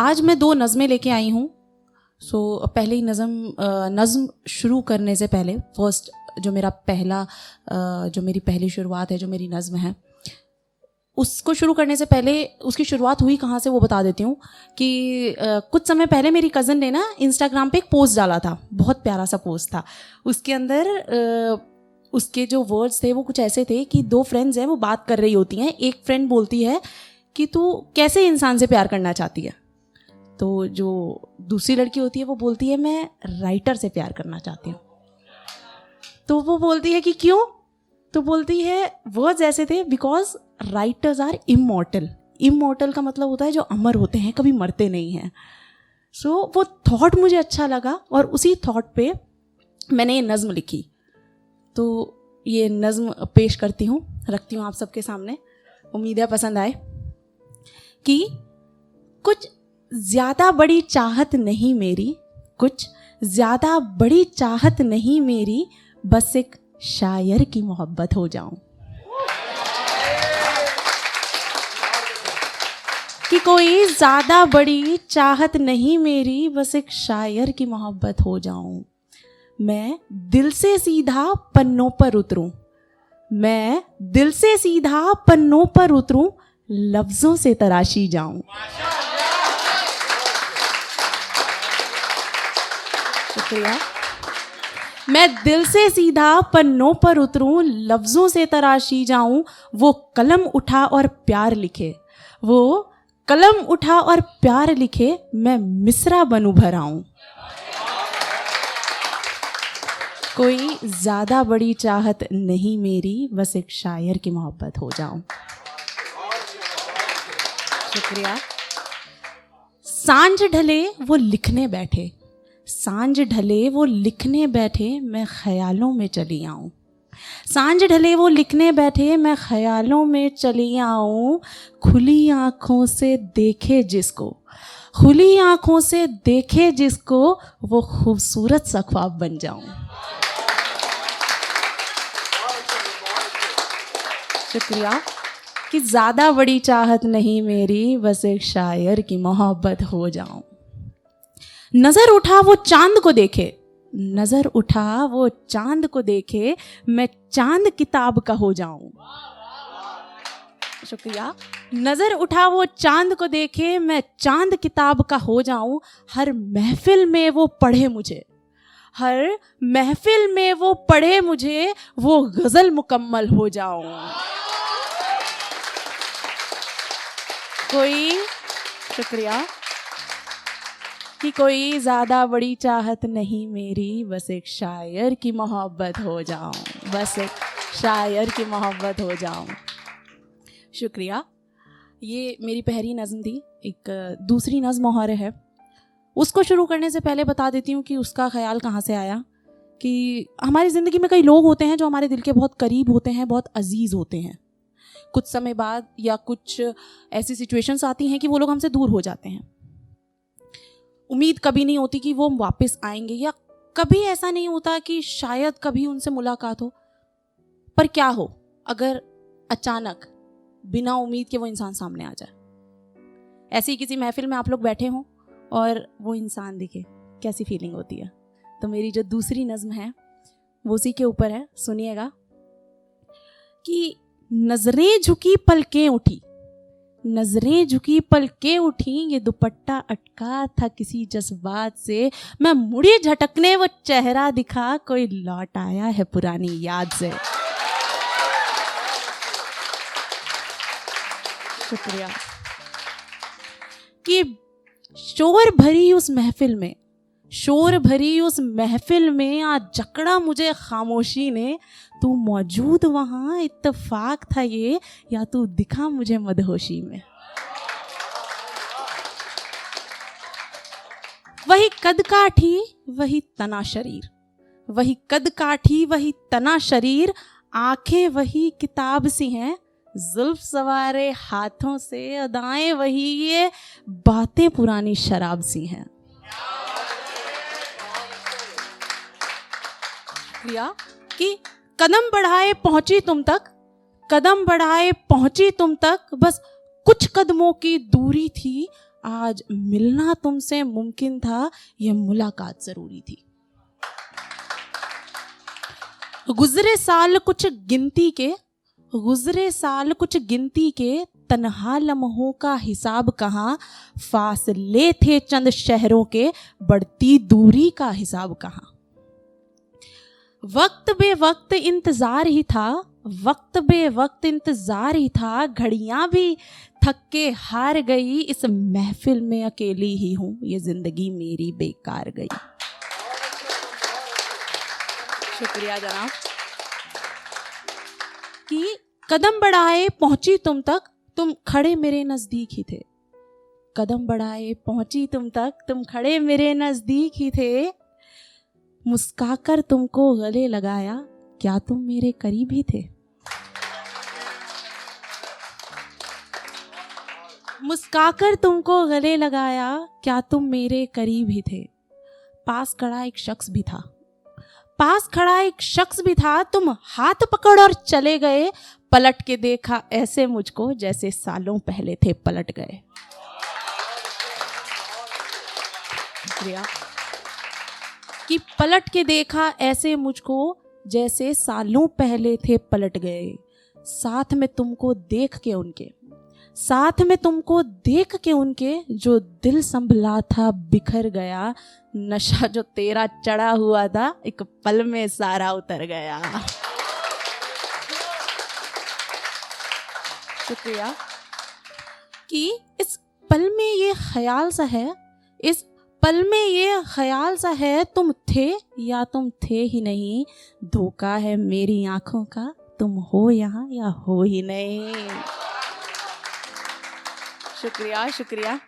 आज मैं दो नज़में लेके आई हूँ। सो so, पहले ही नज़म नज़म शुरू करने से पहले फ़र्स्ट जो मेरा पहला जो मेरी पहली शुरुआत है जो मेरी नज़म है उसको शुरू करने से पहले उसकी शुरुआत हुई कहाँ से वो बता देती हूँ कि कुछ समय पहले मेरी कज़न ने ना इंस्टाग्राम पे एक पोस्ट डाला था बहुत प्यारा सा पोस्ट था। उसके अंदर उसके जो वर्ड्स थे वो कुछ ऐसे थे कि दो फ्रेंड्स हैं वो बात कर रही होती हैं एक फ्रेंड बोलती है कि तू कैसे इंसान से प्यार करना चाहती है? तो जो दूसरी लड़की होती है वो बोलती है मैं राइटर से प्यार करना चाहती हूँ। तो वो बोलती है कि क्यों? तो बोलती है वर्ड्स ऐसे थे because writers are immortal immortal का मतलब होता है जो अमर होते हैं कभी मरते नहीं हैं। सो so, वो थॉट मुझे अच्छा लगा और उसी थॉट पे मैंने ये नज़म लिखी। तो ये नज़म पेश करती हूँ रखती हूँ आप सबके सामने। उम्मीद है पसंद आए कि कुछ ज़्यादा बड़ी चाहत नहीं मेरी, कुछ ज़्यादा बड़ी चाहत नहीं मेरी, बस एक शायर की मोहब्बत हो जाऊँ। कि कोई ज़्यादा बड़ी चाहत नहीं मेरी, बस एक शायर की मोहब्बत हो जाऊँ। मैं दिल से सीधा पन्नों पर उतरूं। मैं दिल से सीधा पन्नों पर उतरूं, लफ्जों से तराशी जाऊँ। शुक्रिया। मैं दिल से सीधा पन्नों पर उतरूं, लफ्जों से तराशी जाऊँ, वो कलम उठा और प्यार लिखे। वो कलम उठा और प्यार लिखे, मैं मिसरा बनू भराऊं। कोई ज़्यादा बड़ी चाहत नहीं मेरी, बस एक शायर की मोहब्बत हो जाऊँ। शुक्रिया। साँझ ढले, वो लिखने बैठे। साँझ ढले वो लिखने बैठे, मैं ख्यालों में चली आऊँ। साँझ ढले वो लिखने बैठे, मैं ख्यालों में चली आऊँ। खुली आँखों से देखे जिसको, खुली आँखों से देखे जिसको, वो खूबसूरत सा ख्वाब बन जाऊँ। शुक्रिया कि ज़्यादा बड़ी चाहत नहीं मेरी, बस एक शायर की मोहब्बत हो जाऊँ। नज़र उठा, वो चाँद को देखे। नज़र उठा, वो चाँद को देखे, मैं चाँद किताब का हो जाऊँ। शुक्रिया। नज़र उठा, वो चाँद को देखे, मैं चाँद किताब का हो जाऊँ। हर महफिल में वो पढ़े मुझे। हर महफिल में वो पढ़े मुझे, वो गज़ल मुकम्मल हो जाऊँ। कोई, शुक्रिया। कि कोई ज़्यादा बड़ी चाहत नहीं मेरी, बस एक शायर की मोहब्बत हो जाऊँ। बस एक शायर की मोहब्बत हो जाऊँ। शुक्रिया। ये मेरी पहली नज़म थी, एक दूसरी नज़म और है। उसको शुरू करने से पहले बता देती हूँ कि उसका ख्याल कहाँ से आया कि हमारी ज़िंदगी में कई लोग होते हैं जो हमारे दिल के बहुत करीब होते हैं, बहुत अज़ीज़ होते हैं। कुछ समय बाद या कुछ ऐसी सिचुएशंस आती हैं कि वो लोग हमसे दूर हो जाते हैं। उम्मीद कभी नहीं होती कि वो वापस आएँगे, या कभी ऐसा नहीं होता कि शायद कभी उनसे मुलाकात हो। पर क्या हो, अगर अचानक, बिना उम्मीद के वो इंसान सामने आ जाए। ऐसी किसी महफिल में आप लोग बैठे हों और वो इंसान दिखे, कैसी फीलिंग होती है। तो मेरी जो दूसरी नज्म है, वो उसी के ऊपर है, सुनिएगा। कि नज़रें झुकी, पलकें उठी। नज़रें झुकी, पलके उठी, ये दुपट्टा अटका था किसी जज्बात से। मैं मुड़ी झटकने, वो चेहरा दिखा, कोई लौट आया है पुरानी याद से। शुक्रिया। कि शोर भरी उस महफिल में शोर भरी उस महफिल में आज जकड़ा मुझे खामोशी ने, तू मौजूद वहाँ, इत्तेफाक था ये, या तू दिखा मुझे मदहोशी में? वही कद काठी, वही तना शरीर। वही कद काठी, वही तना शरीर, आँखें वही किताब सी हैं, जुल्फ सवारे हाथों से अदाएँ वही ये बातें पुरानी शराब सी हैं। प्रिया कि कदम बढ़ाए पहुँची तुम तक, कदम बढ़ाए पहुँची तुम तक, बस कुछ कदमों की दूरी थी। आज मिलना तुमसे मुमकिन था यह मुलाकात ज़रूरी थी। गुजरे साल कुछ गिनती के, गुजरे साल कुछ गिनती के, तनहा लम्हों का हिसाब कहाँ, फासले थे चंद शहरों के, बढ़ती दूरी का हिसाब कहाँ। वक्त बे वक्त इंतज़ार ही था, वक्त बे वक्त इंतज़ार ही था, घड़ियाँ भी थक के हार गई, इस महफिल में अकेली ही हूँ, ये ज़िंदगी मेरी बेकार गई। शुक्रिया जनाब। कि कदम बढ़ाए पहुँची तुम तक, तुम खड़े मेरे नज़दीक ही थे। कदम बढ़ाए पहुँची तुम तक, तुम खड़े मेरे नज़दीक ही थे। मुस्काकर तुमको गले लगाया, क्या तुम मेरे करीब ही थे? मुस्काकर तुमको गले लगाया, क्या तुम मेरे करीब ही थे? पास खड़ा एक शख्स भी था। पास खड़ा एक शख्स भी था, तुम हाथ पकड़ और चले गए। पलट के देखा ऐसे मुझको जैसे सालों पहले थे पलट गए। कि पलट के देखा ऐसे मुझको जैसे सालों पहले थे पलट गए। साथ में तुमको देख के उनके। साथ में तुमको देख के उनके जो दिल संभला था, बिखर गया, नशा जो तेरा चढ़ा हुआ था, एक पल में सारा उतर गया। शुक्रिया। कि इस पल में ये ख्याल सा है, इस पल में ये ख्याल सा है, तुम थे या तुम थे ही नहीं? धोखा है मेरी आँखों का, तुम हो यहाँ या हो ही नहीं। शुक्रिया शुक्रिया।